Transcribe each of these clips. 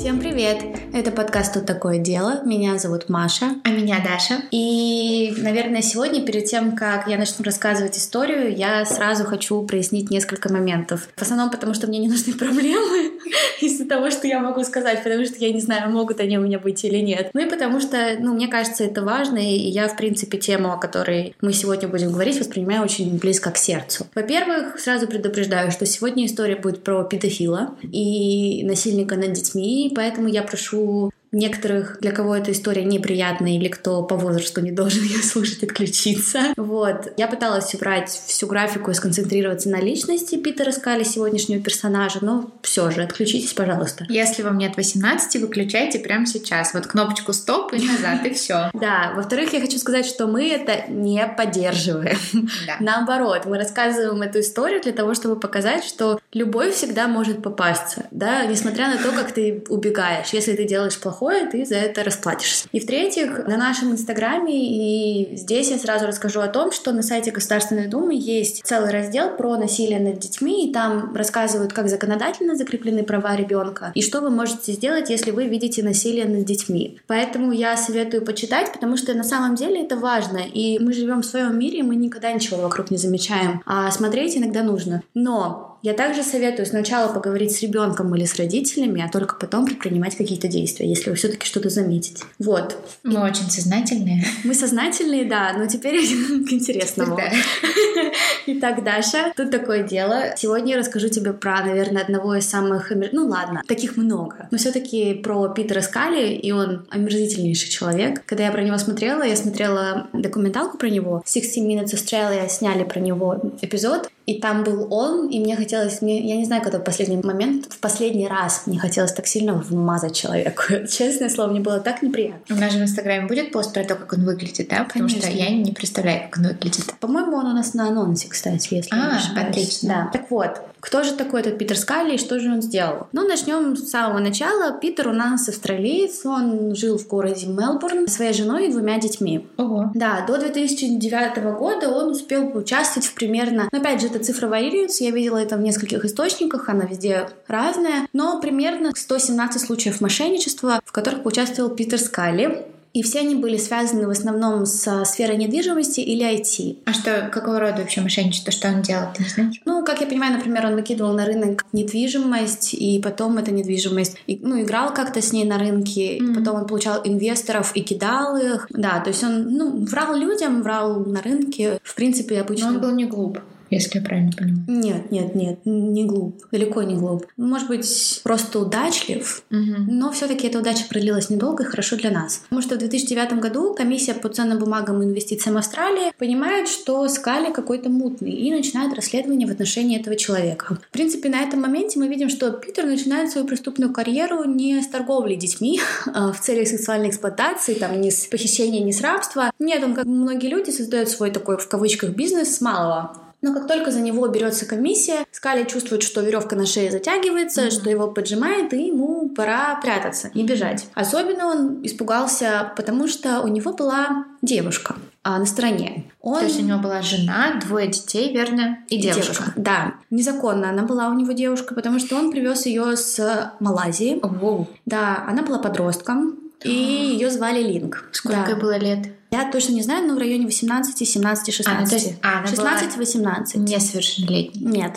Всем привет! Это подкаст «Тут такое дело». Меня зовут Маша. А меня Даша. И, наверное, сегодня, перед тем, как я начну рассказывать историю, я сразу хочу прояснить несколько моментов. В основном потому, что мне не нужны проблемы из-за того, что я могу сказать, потому что я не знаю, могут они у меня быть или нет. Ну и потому что, ну, мне кажется, это важно, и я, в принципе, тему, о которой мы сегодня будем говорить, воспринимаю очень близко к сердцу. Во-первых, сразу предупреждаю, что сегодня история будет про педофила и насильника над детьми, поэтому я прошу некоторых, для кого эта история неприятная или кто по возрасту не должен ее слушать, отключиться. Вот. Я пыталась убрать всю графику и сконцентрироваться на личности Питера Скали, сегодняшнего персонажа, но все же, отключитесь, пожалуйста. Если вам нет 18, выключайте прямо сейчас. Вот кнопочку стоп и назад, и все. Да. Во-вторых, я хочу сказать, что мы это не поддерживаем. Наоборот, мы рассказываем эту историю для того, чтобы показать, что любовь всегда может попасться, да, несмотря на то, как ты убегаешь. Если ты делаешь плохое плохое, ты за это расплатишься. И в-третьих, на нашем инстаграме и здесь я сразу расскажу о том, что на сайте Государственной Думы есть целый раздел про насилие над детьми, и там рассказывают, как законодательно закреплены права ребенка и что вы можете сделать, если вы видите насилие над детьми. Поэтому я советую почитать, потому что на самом деле это важно, и мы живем в своем мире, мы никогда ничего вокруг не замечаем, а смотреть иногда нужно. Но я также советую сначала поговорить с ребенком или с родителями, а только потом предпринимать какие-то действия, если вы все-таки что-то заметите. Вот. Мы и... очень сознательные. Мы сознательные, да, но теперь к интересному. Итак, Даша, тут такое дело. Сегодня я расскажу тебе про, наверное, одного из самых... Ну ладно, таких много. Но все-таки про Питера Скали, и он омерзительнейший человек. Когда я про него смотрела, я смотрела документалку про него. 60 Minutes Australia сняли про него эпизод, и там был он, и мне хотелось, мне, я не знаю, когда в последний момент, в последний раз мне хотелось так сильно вмазать человеку. Честное слово, мне было так неприятно. У нас же в Инстаграме будет пост про то, как он выглядит, да? Потому Конечно. что я не представляю, как он выглядит. По-моему, он у нас на анонсе, кстати, если а, не ошибаюсь. отлично. Да. Так вот, кто же такой этот Питер Скалли и что же он сделал? Ну, начнем с самого начала. Питер у нас австралиец, он жил в городе Мелбурн со своей женой и двумя детьми. Ого. Да, до 2009 года он успел участвовать в примерно, но опять же, эта цифра варьируется, я видела это в нескольких источниках, она везде разная, но примерно 117 случаев мошенничества, в которых участвовал Питер Скалли. И все они были связаны в основном с сферой недвижимости или IT. А что, какого рода вообще мошенничество? Что он делал, ты не знаешь? Ну, как я понимаю, например, он выкидывал на рынок недвижимость, и потом эта недвижимость, ну, играл как-то с ней на рынке, mm-hmm. потом он получал инвесторов и кидал их. Да, то есть он, ну, врал людям, врал на рынке. В принципе, обычно... Но он был не глуп если я правильно понимаю. Нет, нет, нет, не глуп, далеко не глуп. Может быть, просто удачлив, угу. но все-таки эта удача продлилась недолго и хорошо для нас. Потому что в 2009 году комиссия по ценным бумагам и инвестициям Австралии понимает, что Скали какой-то мутный и начинает расследование в отношении этого человека. В принципе, на этом моменте мы видим, что Питер начинает свою преступную карьеру не с торговли детьми а в целях сексуальной эксплуатации, там, не с похищения, не с рабства. Нет, он, как многие люди, создает свой такой, в кавычках, бизнес с малого. Но как только за него берется комиссия, Скали чувствует, что веревка на шее затягивается, mm-hmm. что его поджимает, и ему пора прятаться и бежать. Особенно он испугался, потому что у него была девушка а, на стороне. Он... То есть у него была жена, двое детей, верно? И девушка. девушка. Да, незаконно она была у него девушка, потому что он привез ее с Малайзии. Воу. Да, она была подростком, и ее звали Линк. Сколько да. было лет? Я точно не знаю, но в районе 18, 17, 16. А, ну, то есть, а, 16-18. Несовершеннолетняя. Нет.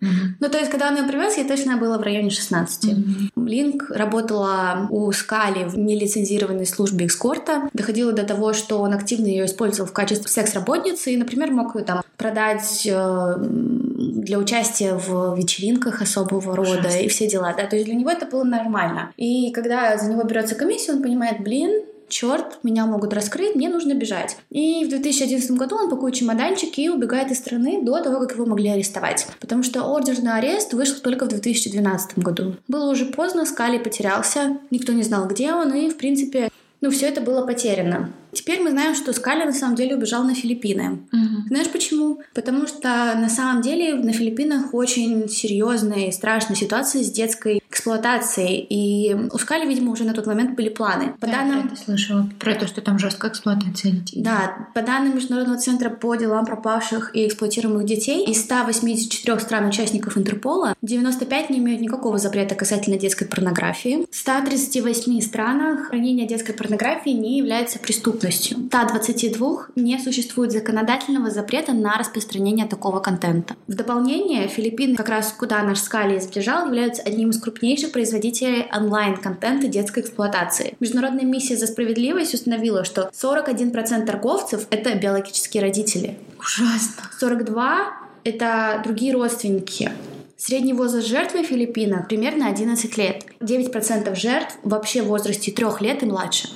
Mm-hmm. Ну, то есть, когда он ее привез, я точно была в районе 16. Mm-hmm. Линк работала у Скали в нелицензированной службе экскорта. Доходило до того, что он активно ее использовал в качестве секс-работницы и, например, мог ее там продать э, для участия в вечеринках особого рода Ужасно. и все дела. Да? То есть для него это было нормально. И когда за него берется комиссия, он понимает, блин, черт, меня могут раскрыть, мне нужно бежать. И в 2011 году он пакует чемоданчик и убегает из страны до того, как его могли арестовать. Потому что ордер на арест вышел только в 2012 году. Было уже поздно, Скали потерялся, никто не знал, где он, и, в принципе, ну, все это было потеряно. Теперь мы знаем, что Скали на самом деле убежал на Филиппины. Угу. Знаешь почему? Потому что на самом деле на Филиппинах очень серьезная и страшная ситуация с детской эксплуатацией. И у Скали, видимо, уже на тот момент были планы. По да, данным... я слышала. Про то, что там жесткая эксплуатация детей. Да, по данным Международного центра по делам пропавших и эксплуатируемых детей, из 184 стран участников Интерпола 95 не имеют никакого запрета касательно детской порнографии. В 138 странах хранение детской порнографии не является преступностью. В 122 не существует законодательного запрета на распространение такого контента. В дополнение, Филиппины, как раз куда наш Скали сбежал, являются одним из крупнейших производителей онлайн-контента детской эксплуатации. Международная миссия за справедливость установила, что 41% торговцев — это биологические родители. Ужасно. 42 — это другие родственники. Средний возраст жертвы в Филиппинах примерно 11 лет. 9% жертв вообще в возрасте 3 лет и младше.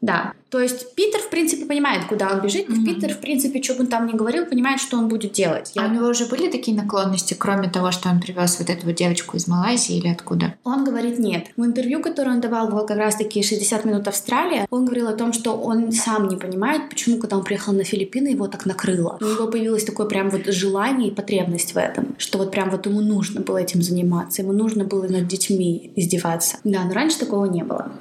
Да. То есть Питер, в принципе, понимает, куда он бежит. Mm-hmm. Питер, в принципе, что бы он там ни говорил, понимает, что он будет делать. Я... А у него уже были такие наклонности, кроме того, что он привез вот эту вот девочку из Малайзии или откуда? Он говорит нет. В интервью, которое он давал как раз-таки 60 минут Австралия, он говорил о том, что он сам не понимает, почему, когда он приехал на Филиппины, его так накрыло. У него появилось такое прям вот желание и потребность в этом, что вот прям вот ему нужно было этим заниматься, ему нужно было над детьми издеваться. Да, но раньше такого не было.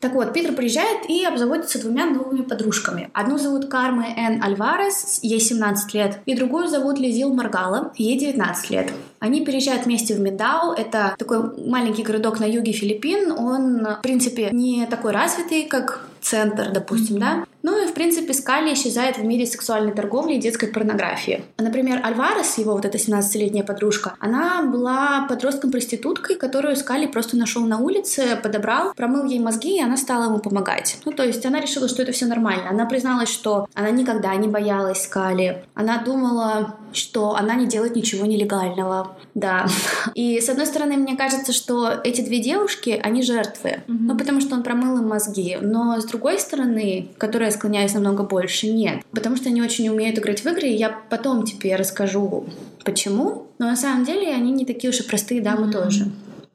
Так вот, Питер приезжает и обзаводится двумя новыми подружками. Одну зовут Карме Эн Альварес, ей 17 лет, и другую зовут Лизил Маргала, ей 19 лет. Они переезжают вместе в Медау. Это такой маленький городок на юге Филиппин. Он, в принципе, не такой развитый, как центр, допустим, mm-hmm. да. Ну и, в принципе, Скали исчезает в мире сексуальной торговли и детской порнографии. Например, Альварес, его вот эта 17-летняя подружка, она была подростком-проституткой, которую Скали просто нашел на улице, подобрал, промыл ей мозги, и она стала ему помогать. Ну, то есть она решила, что это все нормально. Она призналась, что она никогда не боялась Скали. Она думала, что она не делает ничего нелегального. Да. И, с одной стороны, мне кажется, что эти две девушки, они жертвы. Mm-hmm. Ну, потому что он промыл им мозги. Но, с другой стороны, которая я склоняюсь намного больше, нет. Потому что они очень умеют играть в игры, и я потом тебе расскажу, почему. Но на самом деле они не такие уж и простые дамы mm-hmm. тоже.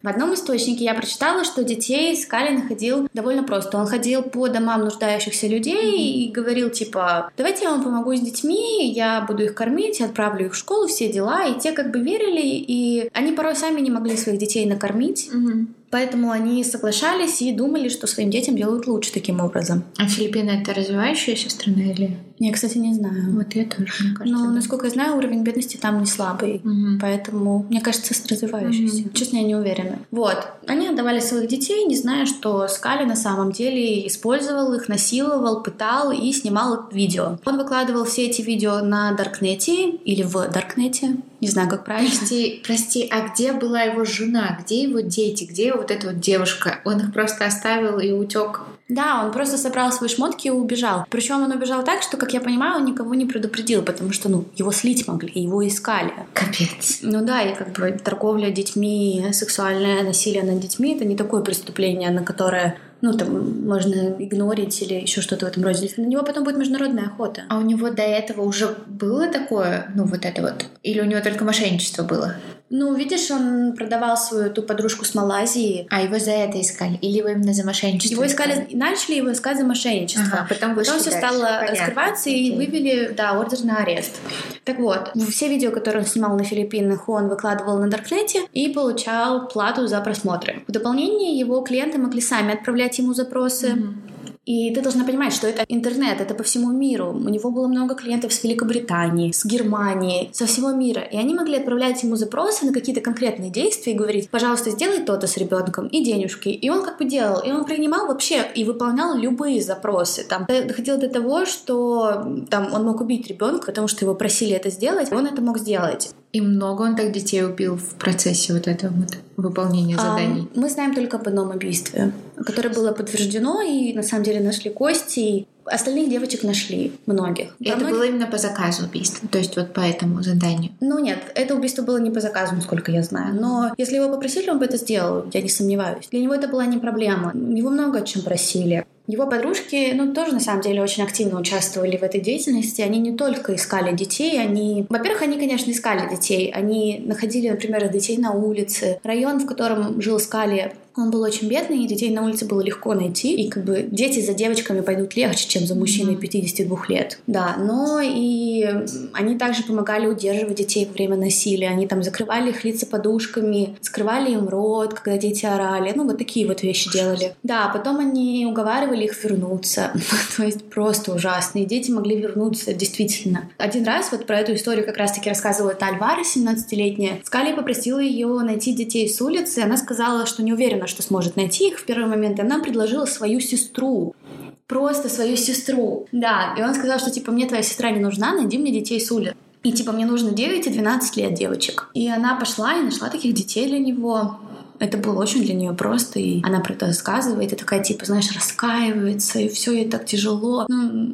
В одном источнике я прочитала, что детей Скали находил довольно просто. Он ходил по домам нуждающихся людей mm-hmm. и говорил типа, давайте я вам помогу с детьми, я буду их кормить, отправлю их в школу, все дела. И те как бы верили, и они порой сами не могли своих детей накормить. Mm-hmm. Поэтому они соглашались и думали, что своим детям делают лучше таким образом. А Филиппины это развивающаяся страна или? Я, кстати, не знаю. Вот я тоже, мне кажется. Но, да. насколько я знаю, уровень бедности там не слабый. Угу. Поэтому, мне кажется, развивающийся. Угу. Честно, я не уверена. Вот. Они отдавали своих детей, не зная, что Скали на самом деле использовал их, насиловал, пытал и снимал видео. Он выкладывал все эти видео на Даркнете или в Даркнете. Не знаю, как правильно. Прости, прости, а где была его жена? Где его дети? Где вот эта вот девушка? Он их просто оставил и утек да, он просто собрал свои шмотки и убежал. Причем он убежал так, что, как я понимаю, он никого не предупредил, потому что, ну, его слить могли, его искали. Капец. Ну да, и как бы торговля детьми, сексуальное насилие над детьми — это не такое преступление, на которое ну, там, можно игнорить или еще что-то в этом роде. На него потом будет международная охота. А у него до этого уже было такое, ну, вот это вот? Или у него только мошенничество было? Ну, видишь, он продавал свою ту подружку с Малайзии. А его за это искали? Или его именно за мошенничество? Его искали, начали его искать за мошенничество. Ага, потом потом все стало Понятно. раскрываться и вывели, да, ордер на арест. Так вот, все видео, которые он снимал на Филиппинах, он выкладывал на Даркнете и получал плату за просмотры. В дополнение его клиенты могли сами отправлять ему запросы. Mm-hmm и ты должна понимать, что это интернет, это по всему миру. У него было много клиентов с Великобритании, с Германии, со всего мира. И они могли отправлять ему запросы на какие-то конкретные действия и говорить, пожалуйста, сделай то-то с ребенком и денежки. И он как бы делал. И он принимал вообще и выполнял любые запросы. Там доходило до того, что там он мог убить ребенка, потому что его просили это сделать, и он это мог сделать. И много он так детей убил в процессе вот этого вот выполнения заданий? А, мы знаем только об одном убийстве, которое было подтверждено, и на самом деле нашли кости, и Остальных девочек нашли, многих. И это многих... было именно по заказу убийства, то есть вот по этому заданию? Ну нет, это убийство было не по заказу, насколько я знаю. Но если его попросили, он бы это сделал, я не сомневаюсь. Для него это была не проблема. Его много о чем просили. Его подружки, ну, тоже на самом деле очень активно участвовали в этой деятельности. Они не только искали детей, они... Во-первых, они, конечно, искали детей. Они находили, например, детей на улице. Район, в котором жил Скали, Он был очень бедный, и детей на улице было легко найти. И как бы дети за девочками пойдут легче, чем за мужчиной 52 лет. Да, но и они также помогали удерживать детей во время насилия. Они там закрывали их лица подушками, скрывали им рот, когда дети орали. Ну, вот такие вот вещи делали. Да, потом они уговаривали их вернуться. То есть просто ужасно. И дети могли вернуться, действительно. Один раз вот про эту историю как раз-таки рассказывала эта Альвара, 17-летняя. Скали попросила ее найти детей с улицы. Она сказала, что не уверена, что сможет найти их в первый момент. Она предложила свою сестру просто свою сестру. Да, и он сказал, что типа мне твоя сестра не нужна, найди мне детей с улицы. И типа мне нужно 9 и 12 лет девочек. И она пошла и нашла таких детей для него. Это было очень для нее просто, и она про это рассказывает, и такая, типа, знаешь, раскаивается, и все ей так тяжело. Ну,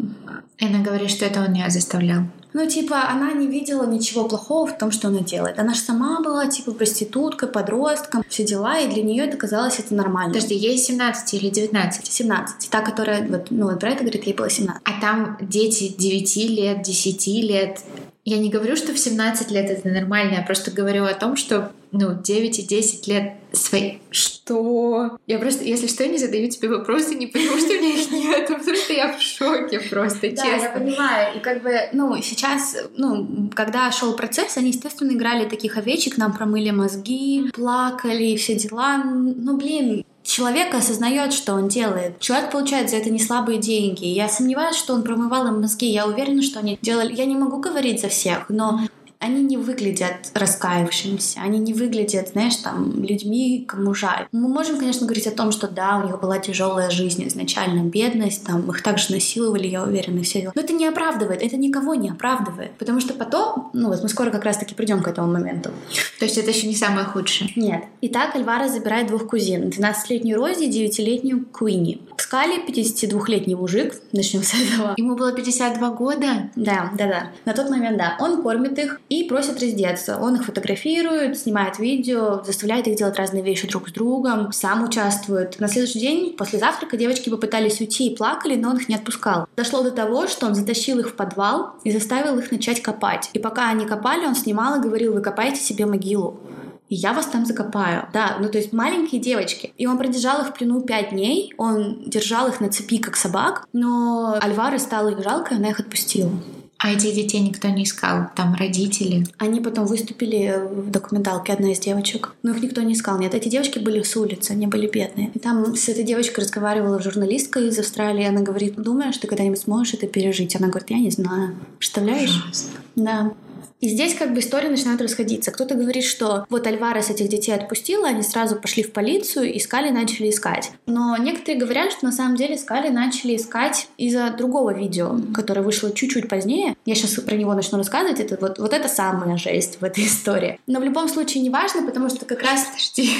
и она говорит, что это он ее заставлял. Ну, типа, она не видела ничего плохого в том, что она делает. Она же сама была, типа, проституткой, подростком, все дела, и для нее это казалось это нормально. Подожди, ей 17 или 19? 17. Та, которая, вот, ну, вот про это говорит, ей было 17. А там дети 9 лет, 10 лет. Я не говорю, что в 17 лет это нормально, я просто говорю о том, что ну, 9 и 10 лет свои... Что? Я просто, если что, не задаю тебе вопросы, не потому что у меня их нет, а потому что я в шоке просто, честно. Да, я понимаю. И как бы, ну, сейчас, ну, когда шел процесс, они, естественно, играли таких овечек, нам промыли мозги, плакали, все дела. Ну, блин, Человек осознает, что он делает. Человек получает за это не слабые деньги. Я сомневаюсь, что он промывал им мозги. Я уверена, что они делали... Я не могу говорить за всех, но они не выглядят раскаявшимися, они не выглядят, знаешь, там, людьми, кому жаль. Мы можем, конечно, говорить о том, что да, у них была тяжелая жизнь изначально, бедность, там, их также насиловали, я уверена, все дела. Но это не оправдывает, это никого не оправдывает, потому что потом, ну вот мы скоро как раз-таки придем к этому моменту. То есть это еще не самое худшее? Нет. Итак, Альвара забирает двух кузин, 12-летнюю Рози и 9-летнюю Куини. Скали 52-летний мужик, начнем с этого. Ему было 52 года? Да, да, да. На тот момент, да. Он кормит их, и просит раздеться. Он их фотографирует, снимает видео, заставляет их делать разные вещи друг с другом, сам участвует. На следующий день после завтрака девочки попытались уйти и плакали, но он их не отпускал. Дошло до того, что он затащил их в подвал и заставил их начать копать. И пока они копали, он снимал и говорил, вы копаете себе могилу я вас там закопаю. Да, ну то есть маленькие девочки. И он продержал их в плену пять дней, он держал их на цепи, как собак, но Альвара стало их жалко, и она их отпустила. А этих детей никто не искал? Там родители? Они потом выступили в документалке, одна из девочек. Но их никто не искал. Нет, эти девочки были с улицы, они были бедные. И там с этой девочкой разговаривала журналистка из Австралии. Она говорит, думаешь, ты когда-нибудь сможешь это пережить? Она говорит, я не знаю. Представляешь? Ужасно. Да. И здесь как бы истории начинают расходиться. Кто-то говорит, что вот Альварес этих детей отпустила, они сразу пошли в полицию, искали, начали искать. Но некоторые говорят, что на самом деле искали, начали искать из-за другого видео, которое вышло чуть-чуть позднее. Я сейчас про него начну рассказывать. Это вот, вот это самая жесть в этой истории. Но в любом случае не важно, потому что как раз... Подожди.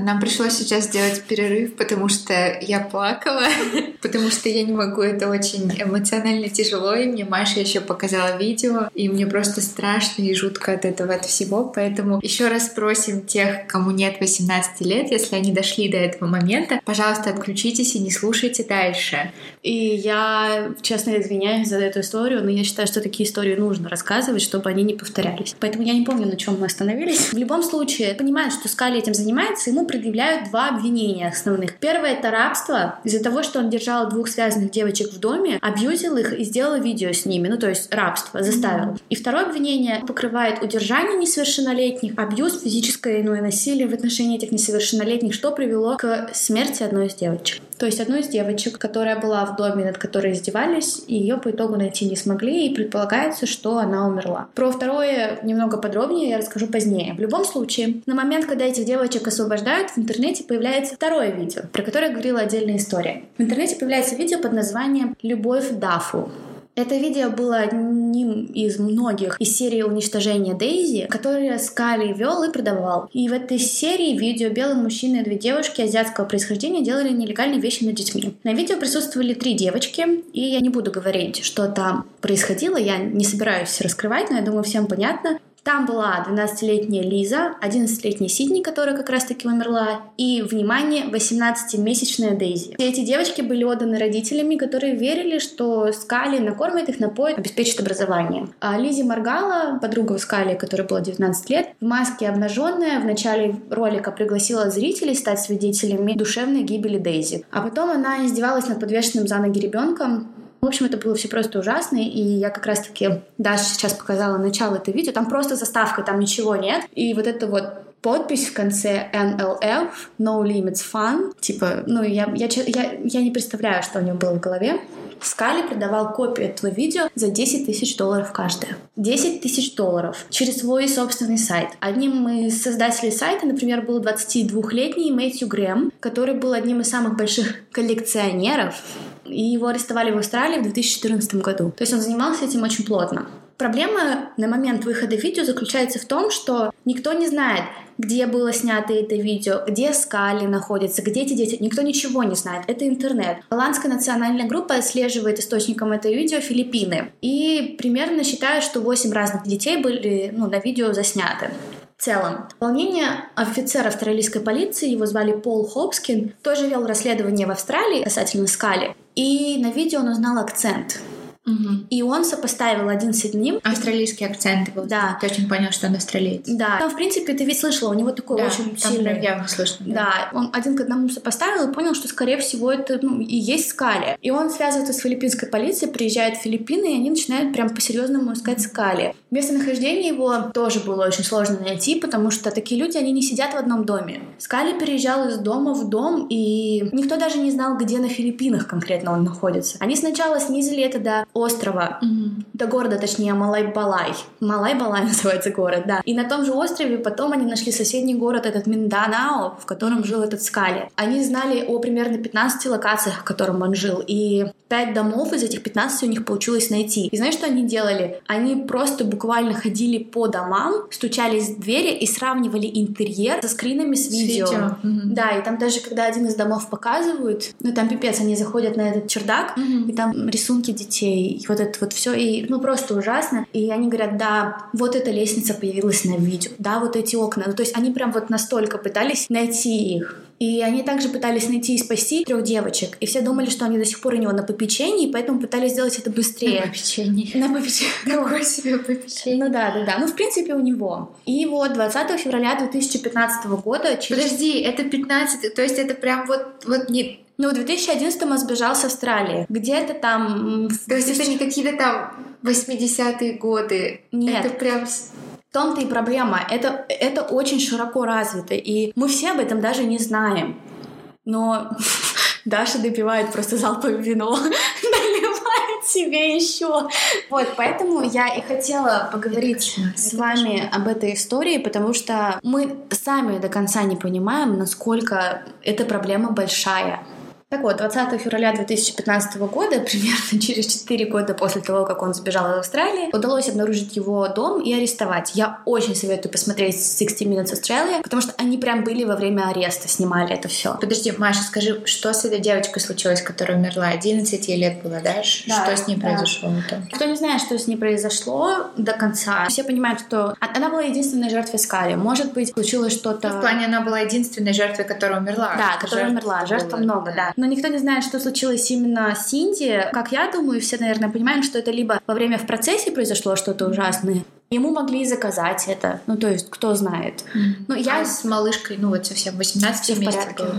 Нам пришлось сейчас сделать перерыв, потому что я плакала, потому что я не могу, это очень эмоционально тяжело, и мне Маша еще показала видео, и мне просто страшно и жутко от этого от всего, поэтому еще раз просим тех, кому нет 18 лет, если они дошли до этого момента, пожалуйста, отключитесь и не слушайте дальше. И я, честно, извиняюсь за эту историю, но я считаю, что такие истории нужно рассказывать, чтобы они не повторялись. Поэтому я не помню, на чем мы остановились. В любом случае, понимаю, что Скали этим занимается, ему предъявляют два обвинения основных. Первое — это рабство. Из-за того, что он держал двух связанных девочек в доме, абьюзил их и сделал видео с ними. Ну, то есть рабство, заставил. И второе обвинение покрывает удержание несовершеннолетних, абьюз, физическое иное насилие в отношении этих несовершеннолетних, что привело к смерти одной из девочек. То есть одну из девочек, которая была в доме, над которой издевались, ее по итогу найти не смогли, и предполагается, что она умерла. Про второе немного подробнее я расскажу позднее. В любом случае, на момент, когда этих девочек освобождают, в интернете появляется второе видео, про которое говорила отдельная история. В интернете появляется видео под названием «Любовь Дафу». Это видео было одним из многих из серии уничтожения Дейзи, которые Скали вел и продавал. И в этой серии видео белый мужчина и две девушки азиатского происхождения делали нелегальные вещи над детьми. На видео присутствовали три девочки, и я не буду говорить, что там происходило, я не собираюсь раскрывать, но я думаю, всем понятно. Там была 12-летняя Лиза, 11-летняя Сидни, которая как раз-таки умерла, и, внимание, 18-месячная Дейзи. Все эти девочки были отданы родителями, которые верили, что Скали накормит их, напоит, обеспечит образование. А Лизи моргала, подруга Скали, которой было 19 лет, в маске обнаженная, в начале ролика пригласила зрителей стать свидетелями душевной гибели Дейзи. А потом она издевалась над подвешенным за ноги ребенком, в общем, это было все просто ужасно, и я как раз-таки даже сейчас показала начало этого видео, там просто заставка, там ничего нет, и вот это вот подпись в конце NLF, No Limits Fun, типа, ну, я, я, я, я не представляю, что у него было в голове. Скали продавал копию этого видео за 10 тысяч долларов каждая. 10 тысяч долларов через свой собственный сайт. Одним из создателей сайта, например, был 22-летний Мэтью Грэм, который был одним из самых больших коллекционеров и его арестовали в Австралии в 2014 году. То есть он занимался этим очень плотно. Проблема на момент выхода видео заключается в том, что никто не знает, где было снято это видео, где Скали находится, где эти дети. Никто ничего не знает. Это интернет. Голландская национальная группа отслеживает источником этого видео Филиппины. И примерно считают, что 8 разных детей были ну, на видео засняты в целом. Волнение офицера австралийской полиции, его звали Пол Хопскин, тоже вел расследование в Австралии касательно Скали. И на видео он узнал акцент. Угу. И он сопоставил один с одним. Австралийский акцент был. Да. Ты очень понял, что он австралиец. Да. Там, в принципе, ты ведь слышала, у него такой да, очень там сильный... Прям явно слышно. Да. да. Он один к одному сопоставил и понял, что, скорее всего, это ну, и есть Скали. И он связывается с филиппинской полицией, приезжает в Филиппины, и они начинают прям по-серьезному искать Скали. Местонахождение его тоже было очень сложно найти, потому что такие люди, они не сидят в одном доме. Скали переезжал из дома в дом, и никто даже не знал, где на Филиппинах конкретно он находится. Они сначала снизили это до острова, mm-hmm. до города, точнее, Малай-Балай. Малай-Балай называется город, да. И на том же острове потом они нашли соседний город, этот Минданао, в котором жил этот Скали. Они знали о примерно 15 локациях, в котором он жил, и 5 домов из этих 15 у них получилось найти. И знаешь, что они делали? Они просто буквально ходили по домам, стучались в двери и сравнивали интерьер со скринами с видео. С видео. Mm-hmm. Да, и там даже, когда один из домов показывают, ну там пипец, они заходят на этот чердак, mm-hmm. и там рисунки детей, и вот это вот все, и ну просто ужасно. И они говорят, да, вот эта лестница появилась на видео, да, вот эти окна. Ну, то есть они прям вот настолько пытались найти их. И они также пытались найти и спасти трех девочек. И все думали, что они до сих пор у него на попечении, и поэтому пытались сделать это быстрее. На попечении. На попечении. Какое себе попечение. Ну да, да, да. Ну, в принципе, у него. И вот 20 февраля 2015 года... Через... Подожди, это 15... То есть это прям вот, вот не ну, в 2011 он сбежал с Австралии. Где-то там... То есть это не какие-то там 80-е годы? Нет. Это прям... В том-то и проблема. Это, это очень широко развито, и мы все об этом даже не знаем. Но Даша допивает просто залповое вино, наливает себе еще. Вот, поэтому я и хотела поговорить с вами об этой истории, потому что мы сами до конца не понимаем, насколько эта проблема большая. Так вот, 20 февраля 2015 года, примерно через 4 года после того, как он сбежал из Австралии, удалось обнаружить его дом и арестовать. Я очень советую посмотреть 60 Minutes Australia, потому что они прям были во время ареста, снимали это все. Подожди, Маша, скажи, что с этой девочкой случилось, которая умерла? 11 лет было, да? да что с ней да. произошло? -то? Кто не знает, что с ней произошло до конца. Все понимают, что она была единственной жертвой Скали. Может быть, случилось что-то... В плане она была единственной жертвой, которая умерла. Да, которая умерла. Жертв много, да но никто не знает, что случилось именно с Инди. Как я думаю, все, наверное, понимают, что это либо во время в процессе произошло что-то ужасное, Ему могли заказать это. Ну, то есть, кто знает. Mm-hmm. Ну, я... А с малышкой, ну, вот совсем 18 все в порядке. Было.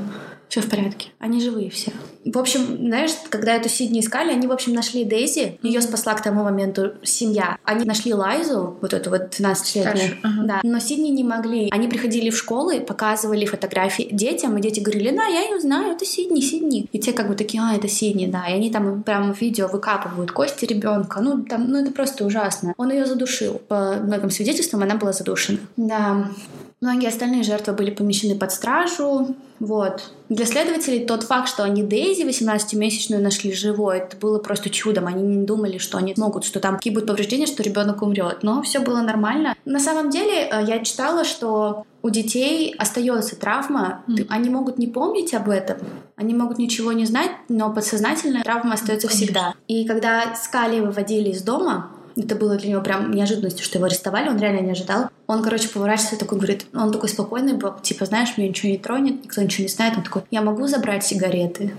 Все в порядке. Они живые все. В общем, знаешь, когда эту Сидни искали, они, в общем, нашли Дейзи. Ее спасла к тому моменту семья. Они нашли Лайзу, вот эту вот 12-летнюю. Ага. Да. Но Сидни не могли. Они приходили в школы, показывали фотографии детям, и дети говорили, да, я ее знаю, это Сидни, Сидни. И те как бы такие, а, это Сидни, да. И они там прям в видео выкапывают кости ребенка. Ну, там, ну, это просто ужасно. Он ее задушил. По многим свидетельствам она была задушена. Да. Многие остальные жертвы были помещены под стражу. Вот. Для следователей тот факт, что они Дейзи 18-месячную нашли живой, это было просто чудом. Они не думали, что они могут, что там какие будут повреждения, что ребенок умрет. Но все было нормально. На самом деле, э, я читала, что у детей остается травма. Mm. Они могут не помнить об этом, они могут ничего не знать, но подсознательная травма остается всегда. И когда Скали выводили из дома, Это было для него прям неожиданностью, что его арестовали, он реально не ожидал. Он, короче, поворачивается такой, говорит, он такой спокойный был, типа, знаешь, меня ничего не тронет, никто ничего не знает. Он такой, я могу забрать сигареты?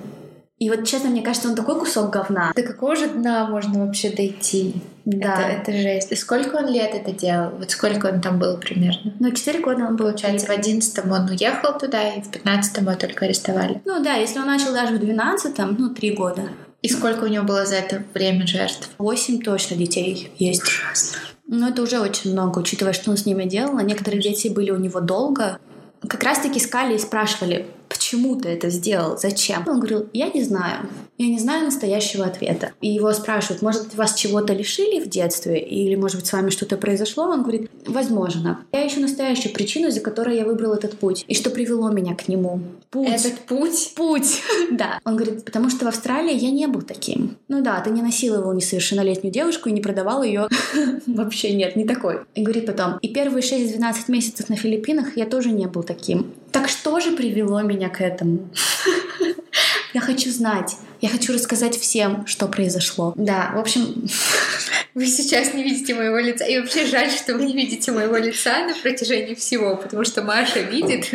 И вот, честно, мне кажется, он такой кусок говна. До какого же дна можно вообще дойти? Да. Это, это жесть. И сколько он лет это делал? Вот сколько он там был примерно? Ну, четыре года он был. Получается, в одиннадцатом он уехал туда, и в пятнадцатом его только арестовали. Ну да, если он начал даже в двенадцатом, ну, три года. И сколько у него было за это время жертв? Восемь точно детей есть. Ужасно. Ну, это уже очень много, учитывая, что он с ними делал. А некоторые дети были у него долго. Как раз-таки искали и спрашивали, почему ты это сделал, зачем? Он говорил, я не знаю. Я не знаю настоящего ответа. И его спрашивают, может быть, вас чего-то лишили в детстве? Или, может быть, с вами что-то произошло? Он говорит, возможно. Я ищу настоящую причину, из-за которой я выбрал этот путь. И что привело меня к нему. Путь. Этот путь? Путь. да. Он говорит, потому что в Австралии я не был таким. Ну да, ты не насиловал несовершеннолетнюю девушку и не продавал ее. Вообще нет, не такой. И говорит потом, и первые 6-12 месяцев на Филиппинах я тоже не был таким. Так что же привело меня к этому? Я хочу знать. Я хочу рассказать всем, что произошло. Да, в общем, вы сейчас не видите моего лица. И вообще жаль, что вы не видите моего лица на протяжении всего, потому что Маша видит.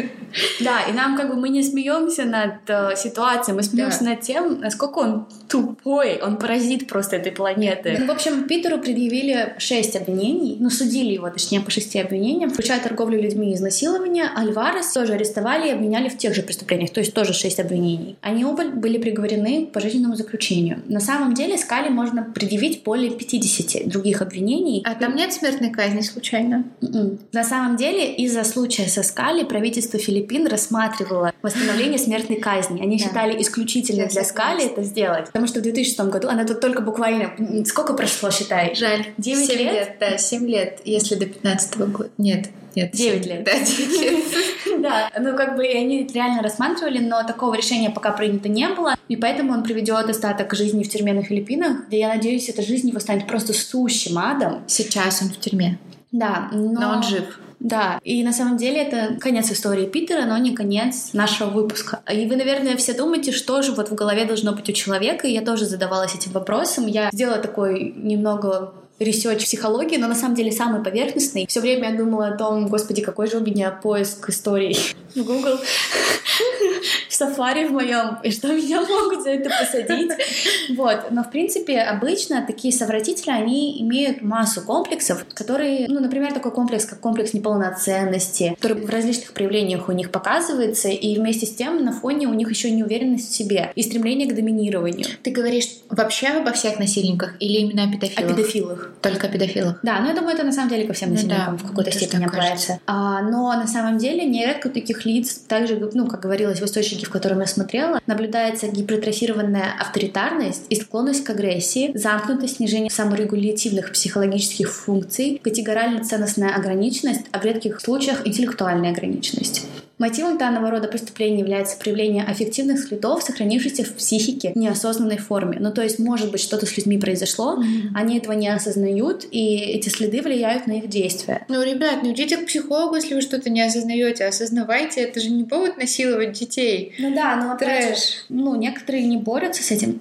Да, и нам как бы мы не смеемся над э, ситуацией, мы смеемся да. над тем, насколько он тупой, он паразит просто этой планеты. Ну, в общем, Питеру предъявили шесть обвинений, ну, судили его, точнее, по шести обвинениям, включая торговлю людьми и изнасилование. Альварес тоже арестовали и обвиняли в тех же преступлениях, то есть тоже шесть обвинений. Они оба были приговорены пожизненному заключению. На самом деле Скали можно предъявить более 50 других обвинений. А там нет смертной казни случайно? Mm-mm. М-м. На самом деле из-за случая со Скали правительство Филиппин рассматривало восстановление смертной казни. Они считали исключительно для Скали это сделать. Потому что в 2006 году она тут только буквально... Сколько прошло, считай? Жаль. 9 лет? лет? Да, 7 лет, если до 15 года. Нет, нет. 9 лет. Да, 9 лет. Да, ну как бы они реально рассматривали, но такого решения пока принято не было, и поэтому он приведет остаток жизни в тюрьме на Филиппинах, где, я надеюсь, эта жизнь его станет просто сущим адом. Сейчас он в тюрьме. Да, но... Но он жив. Да, и на самом деле это конец истории Питера, но не конец нашего выпуска. И вы, наверное, все думаете, что же вот в голове должно быть у человека, и я тоже задавалась этим вопросом. Я сделала такой немного research психологии, но на самом деле самый поверхностный. Все время я думала о том, господи, какой же у меня поиск историй в Google, Safari в моем, и что меня могут за это посадить. Вот. Но, в принципе, обычно такие совратители, они имеют массу комплексов, которые, ну, например, такой комплекс, как комплекс неполноценности, который в различных проявлениях у них показывается, и вместе с тем на фоне у них еще неуверенность в себе и стремление к доминированию. Ты говоришь вообще обо всех насильниках или именно о педофилах? О педофилах. Только педофилах. Да, но я думаю, это на самом деле ко всем насильникам ну, да, в какой-то степени отправится. А, но на самом деле нередко таких лиц, также, ну, как говорилось в источнике, в котором я смотрела, наблюдается гипертрофированная авторитарность и склонность к агрессии, замкнутость, снижение саморегулятивных психологических функций, категорально-ценностная ограниченность, а в редких случаях интеллектуальная ограниченность. Мотивом данного рода преступления является проявление аффективных следов, сохранившихся в психике в неосознанной форме. Ну, то есть, может быть, что-то с людьми произошло, mm-hmm. они этого не осознают, и эти следы влияют на их действия. Ну, ребят, ну идите к психологу, если вы что-то не осознаете. Осознавайте, это же не повод насиловать детей. Ну да, но Трэш. Же, ну, некоторые не борются с этим.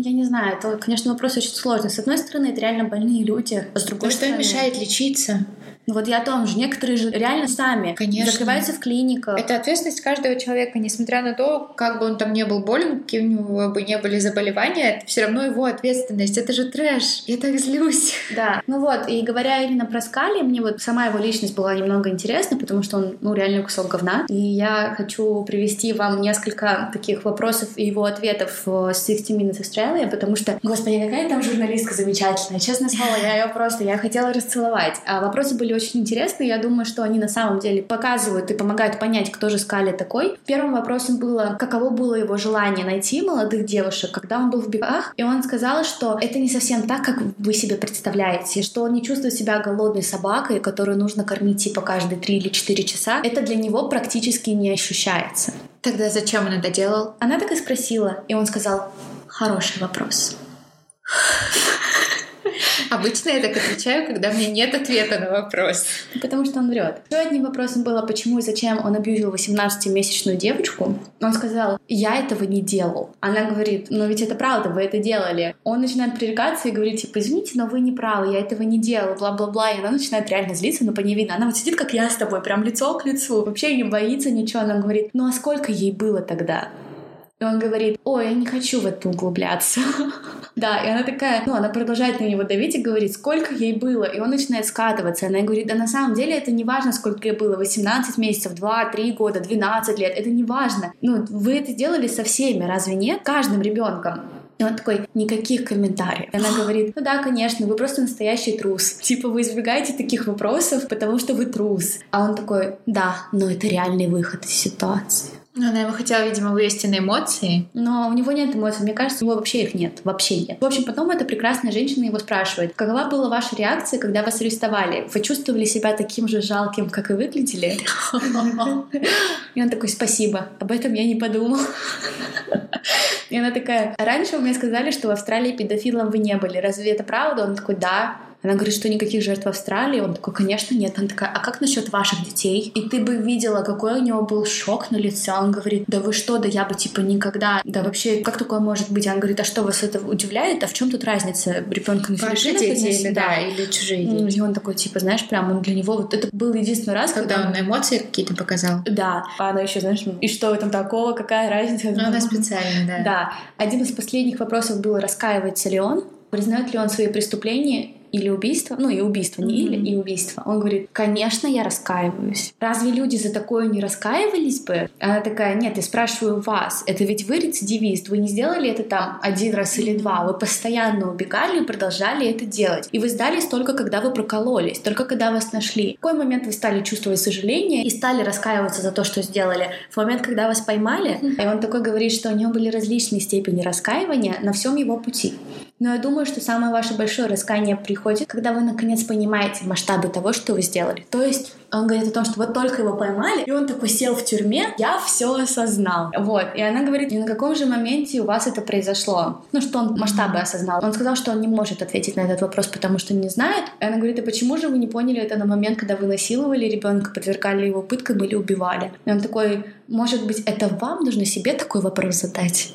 Я не знаю, это, конечно, вопрос очень сложный. С одной стороны, это реально больные люди, а с другой ну, стороны... что им мешает лечиться? Вот я о том же. Некоторые же реально сами Конечно. закрываются в клиниках. Это ответственность каждого человека, несмотря на то, как бы он там не был болен, какие у него бы не были заболевания, это все равно его ответственность. Это же трэш. Я так злюсь. Да. Ну вот, и говоря именно про Скали, мне вот сама его личность была немного интересна, потому что он, ну, реально кусок говна. И я хочу привести вам несколько таких вопросов и его ответов в 60 Minutes Australia, потому что, господи, какая там журналистка замечательная. Честно слово, я ее просто, я хотела расцеловать. А вопросы были очень интересны. Я думаю, что они на самом деле показывают и помогают понять, кто же Скали такой. Первым вопросом было, каково было его желание найти молодых девушек, когда он был в бегах. И он сказал, что это не совсем так, как вы себе представляете, что он не чувствует себя голодной собакой, которую нужно кормить типа каждые 3 или 4 часа. Это для него практически не ощущается. Тогда зачем он это делал? Она так и спросила, и он сказал, хороший вопрос. Обычно я так отвечаю, когда мне нет ответа на вопрос. Потому что он врет. Еще одним вопросом было, почему и зачем он абьюзил 18-месячную девочку. Он сказал, я этого не делал. Она говорит, но ведь это правда, вы это делали. Он начинает пререкаться и говорит, типа, извините, но вы не правы, я этого не делал, бла-бла-бла. И она начинает реально злиться, но по ней видно. Она вот сидит, как я с тобой, прям лицо к лицу. Вообще не боится ничего. Она говорит, ну а сколько ей было тогда? И он говорит, ой, я не хочу в это углубляться. да, и она такая, ну, она продолжает на него давить и говорит, сколько ей было. И он начинает скатываться. Она говорит, да на самом деле это не важно, сколько ей было, 18 месяцев, 2, 3 года, 12 лет, это не важно. Ну, вы это делали со всеми, разве нет? Каждым ребенком. И он такой, никаких комментариев. И она говорит, ну да, конечно, вы просто настоящий трус. Типа вы избегаете таких вопросов, потому что вы трус. А он такой, да, но это реальный выход из ситуации. Она его хотела, видимо, вывести на эмоции. Но у него нет эмоций. Мне кажется, у него вообще их нет. Вообще нет. В общем, потом эта прекрасная женщина его спрашивает, какова была ваша реакция, когда вас арестовали? Вы чувствовали себя таким же жалким, как и выглядели? И он такой, спасибо. Об этом я не подумал. И она такая, раньше вы мне сказали, что в Австралии педофилом вы не были. Разве это правда? Он такой, да. Она говорит, что никаких жертв в Австралии. Он такой, конечно, нет. Она такая, а как насчет ваших детей? И ты бы видела, какой у него был шок на лице. Он говорит, да вы что, да я бы типа никогда, да вообще, как такое может быть? Она говорит, а что вас это удивляет? А в чем тут разница? Ребенка на Ваши дети да, или чужие дети? И он такой, типа, знаешь, прям он для него, вот это был единственный раз, когда, когда он эмоции какие-то показал. Да. А она еще, знаешь, и что в этом такого, какая разница? Ну, она специально, да. Да. Один из последних вопросов был, раскаивается ли он, признает ли он свои преступления или убийство, ну и убийство, не mm-hmm. или, и убийство. Он говорит, конечно, я раскаиваюсь. Разве люди за такое не раскаивались бы? Она такая, нет, я спрашиваю вас, это ведь вы рецидивист, вы не сделали это там один раз или два, вы постоянно убегали и продолжали это делать. И вы сдались только когда вы прокололись, только когда вас нашли. В какой момент вы стали чувствовать сожаление и стали раскаиваться за то, что сделали? В момент, когда вас поймали, и он такой говорит, что у него были различные степени раскаивания на всем его пути. Но я думаю, что самое ваше большое раскаяние приходит, когда вы наконец понимаете масштабы того, что вы сделали. То есть он говорит о том, что вот только его поймали, и он такой сел в тюрьме, я все осознал. Вот. И она говорит, и на каком же моменте у вас это произошло? Ну, что он масштабы осознал. Он сказал, что он не может ответить на этот вопрос, потому что не знает. И она говорит, а почему же вы не поняли это на момент, когда вы насиловали ребенка, подвергали его пыткам или убивали? И он такой, может быть, это вам нужно себе такой вопрос задать?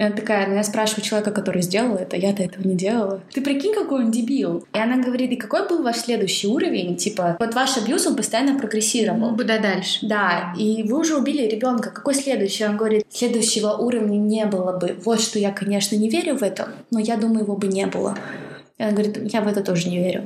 И она такая, ну я спрашиваю человека, который сделал это, я-то этого не делала. Ты прикинь, какой он дебил. И она говорит, и какой был ваш следующий уровень? Типа, вот ваш абьюз, он постоянно прогрессировал. Куда дальше? Да, и вы уже убили ребенка. Какой следующий? Он говорит, следующего уровня не было бы. Вот что я, конечно, не верю в это, но я думаю, его бы не было. И она говорит, я в это тоже не верю.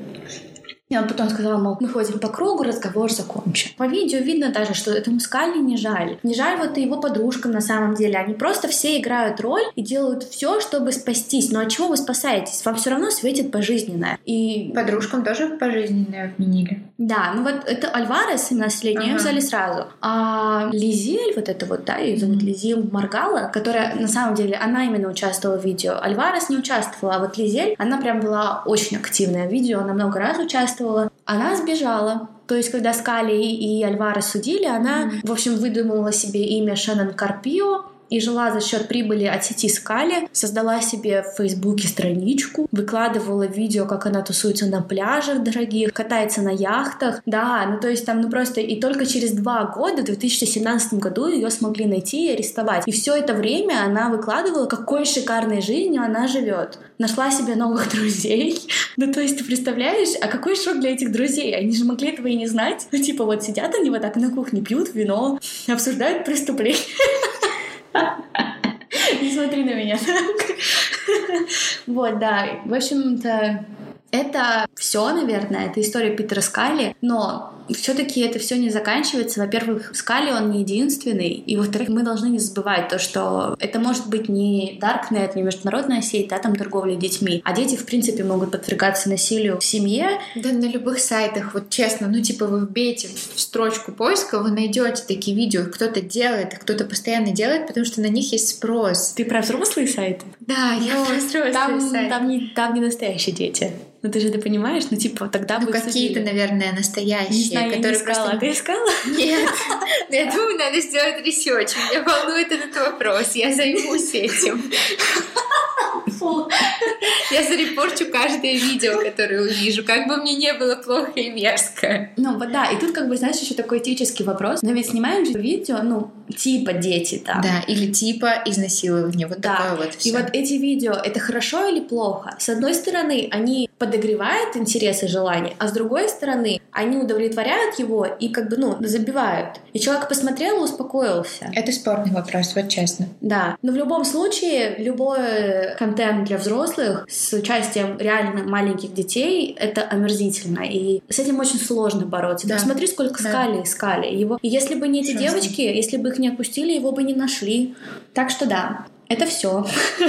И он потом сказал, мол, мы ходим по кругу, разговор закончен. По видео видно даже, что этому Скали не жаль. Не жаль вот и его подружкам на самом деле. Они просто все играют роль и делают все, чтобы спастись. Но от чего вы спасаетесь? Вам все равно светит пожизненное. И... Подружкам тоже пожизненное отменили. Да, ну вот это Альварес, 17-летний, ага. взяли сразу. А Лизель, вот это вот, да, ее зовут mm-hmm. Лизель Маргала, которая на самом деле, она именно участвовала в видео. Альварес не участвовала, а вот Лизель, она прям была очень активная в видео, она много раз участвовала участвовала. Она сбежала. То есть, когда Скали и Альвара судили, она, mm-hmm. в общем, выдумала себе имя Шеннон Карпио, и жила за счет прибыли от сети Скали, создала себе в Фейсбуке страничку, выкладывала видео, как она тусуется на пляжах дорогих, катается на яхтах. Да, ну то есть там, ну просто и только через два года, в 2017 году, ее смогли найти и арестовать. И все это время она выкладывала, какой шикарной жизнью она живет. Нашла себе новых друзей. Ну, то есть, ты представляешь, а какой шок для этих друзей? Они же могли этого и не знать. Ну, типа, вот сидят они вот так на кухне, пьют вино, обсуждают преступления. Не смотри на меня. Вот, да. В общем-то, это все, наверное, это история Питера Скали, но все-таки это все не заканчивается. Во-первых, Скали он не единственный, и во-вторых, мы должны не забывать то, что это может быть не Darknet, не международная сеть, да, там торговля детьми, а дети, в принципе, могут подвергаться насилию в семье. Да, на любых сайтах, вот честно, ну, типа, вы вбейте в строчку поиска, вы найдете такие видео, кто-то делает, кто-то постоянно делает, потому что на них есть спрос. Ты про взрослые сайты? Да, я про взрослые там, сайты. Там не, там не настоящие дети. Ну ты же это понимаешь, ну типа тогда ну, бы какие-то, наверное, настоящие, не знаю, которые я не искала. просто. Ты искала? Нет, я думаю, надо сделать research. Меня волнует этот вопрос, я займусь этим. Я зарепорчу каждое видео, которое увижу, как бы мне не было плохо и мерзко. Ну вот да, и тут как бы, знаешь, еще такой этический вопрос. Но ведь снимаем же видео, ну, типа дети там. Да, или типа изнасилование, вот да. такое вот. И вот эти видео, это хорошо или плохо? С одной стороны, они подогревают интересы желания, а с другой стороны, они удовлетворяют его и как бы, ну, забивают. И человек посмотрел и успокоился. Это спорный вопрос, вот честно. Да. Но в любом случае, любой контент для взрослых с участием реально маленьких детей — это омерзительно. И с этим очень сложно бороться. Да. Посмотри, сколько да. искали, искали. Его... И если бы не эти Ужасно. девочки, если бы их не отпустили, его бы не нашли. Так что да, это все.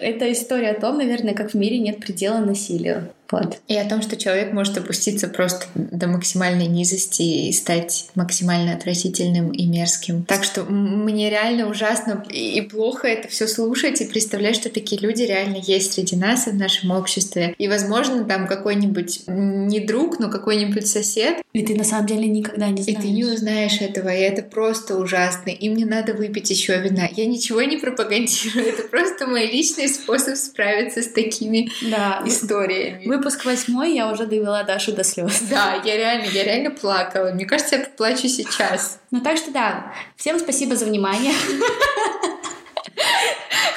Это история о том, наверное, как в мире нет предела насилию. Вот. И о том, что человек может опуститься просто до максимальной низости и стать максимально отвратительным и мерзким. Так что мне реально ужасно и плохо это все слушать и представлять, что такие люди реально есть среди нас и в нашем обществе. И, возможно, там какой-нибудь не друг, но какой-нибудь сосед. И ты на самом деле никогда не знаешь. И ты не узнаешь этого, и это просто ужасно. И мне надо выпить еще вина. Я ничего не пропагандирую, это просто мой личный способ справиться с такими да. историями. Вы выпуск восьмой я уже довела Дашу до слез. Да, я реально, я реально плакала. Мне кажется, я плачу сейчас. Ну так что да, всем спасибо за внимание.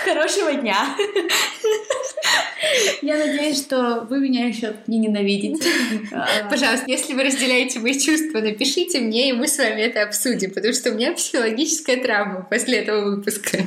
Хорошего дня. Я надеюсь, что вы меня еще не ненавидите. Пожалуйста, если вы разделяете мои чувства, напишите мне, и мы с вами это обсудим, потому что у меня психологическая травма после этого выпуска.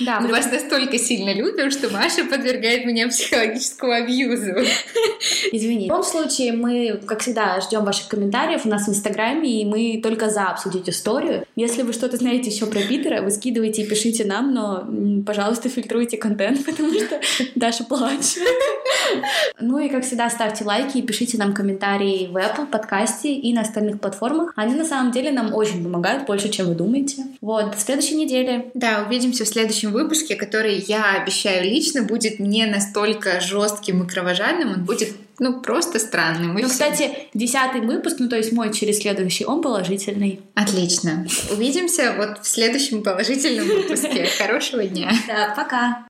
Да, мы вас настолько сильно любим, что Маша подвергает меня психологическому абьюзу. Извини. В любом случае, мы, как всегда, ждем ваших комментариев у нас в Инстаграме, и мы только за обсудить историю. Если вы что-то знаете еще про Питера, вы скидывайте и пишите нам, но, пожалуйста, фильтруйте контент, потому что Даша плачет. Ну и, как всегда, ставьте лайки и пишите нам комментарии в Apple подкасте и на остальных платформах. Они на самом деле нам очень помогают, больше, чем вы думаете. Вот, до следующей недели. Да, увидимся в следующем выпуске, который, я обещаю лично, будет не настолько жестким и кровожадным, он будет ну, просто странным. Ну, кстати, десятый выпуск, ну, то есть мой через следующий, он положительный. Отлично. Увидимся вот в следующем положительном выпуске. Хорошего дня. Да, пока.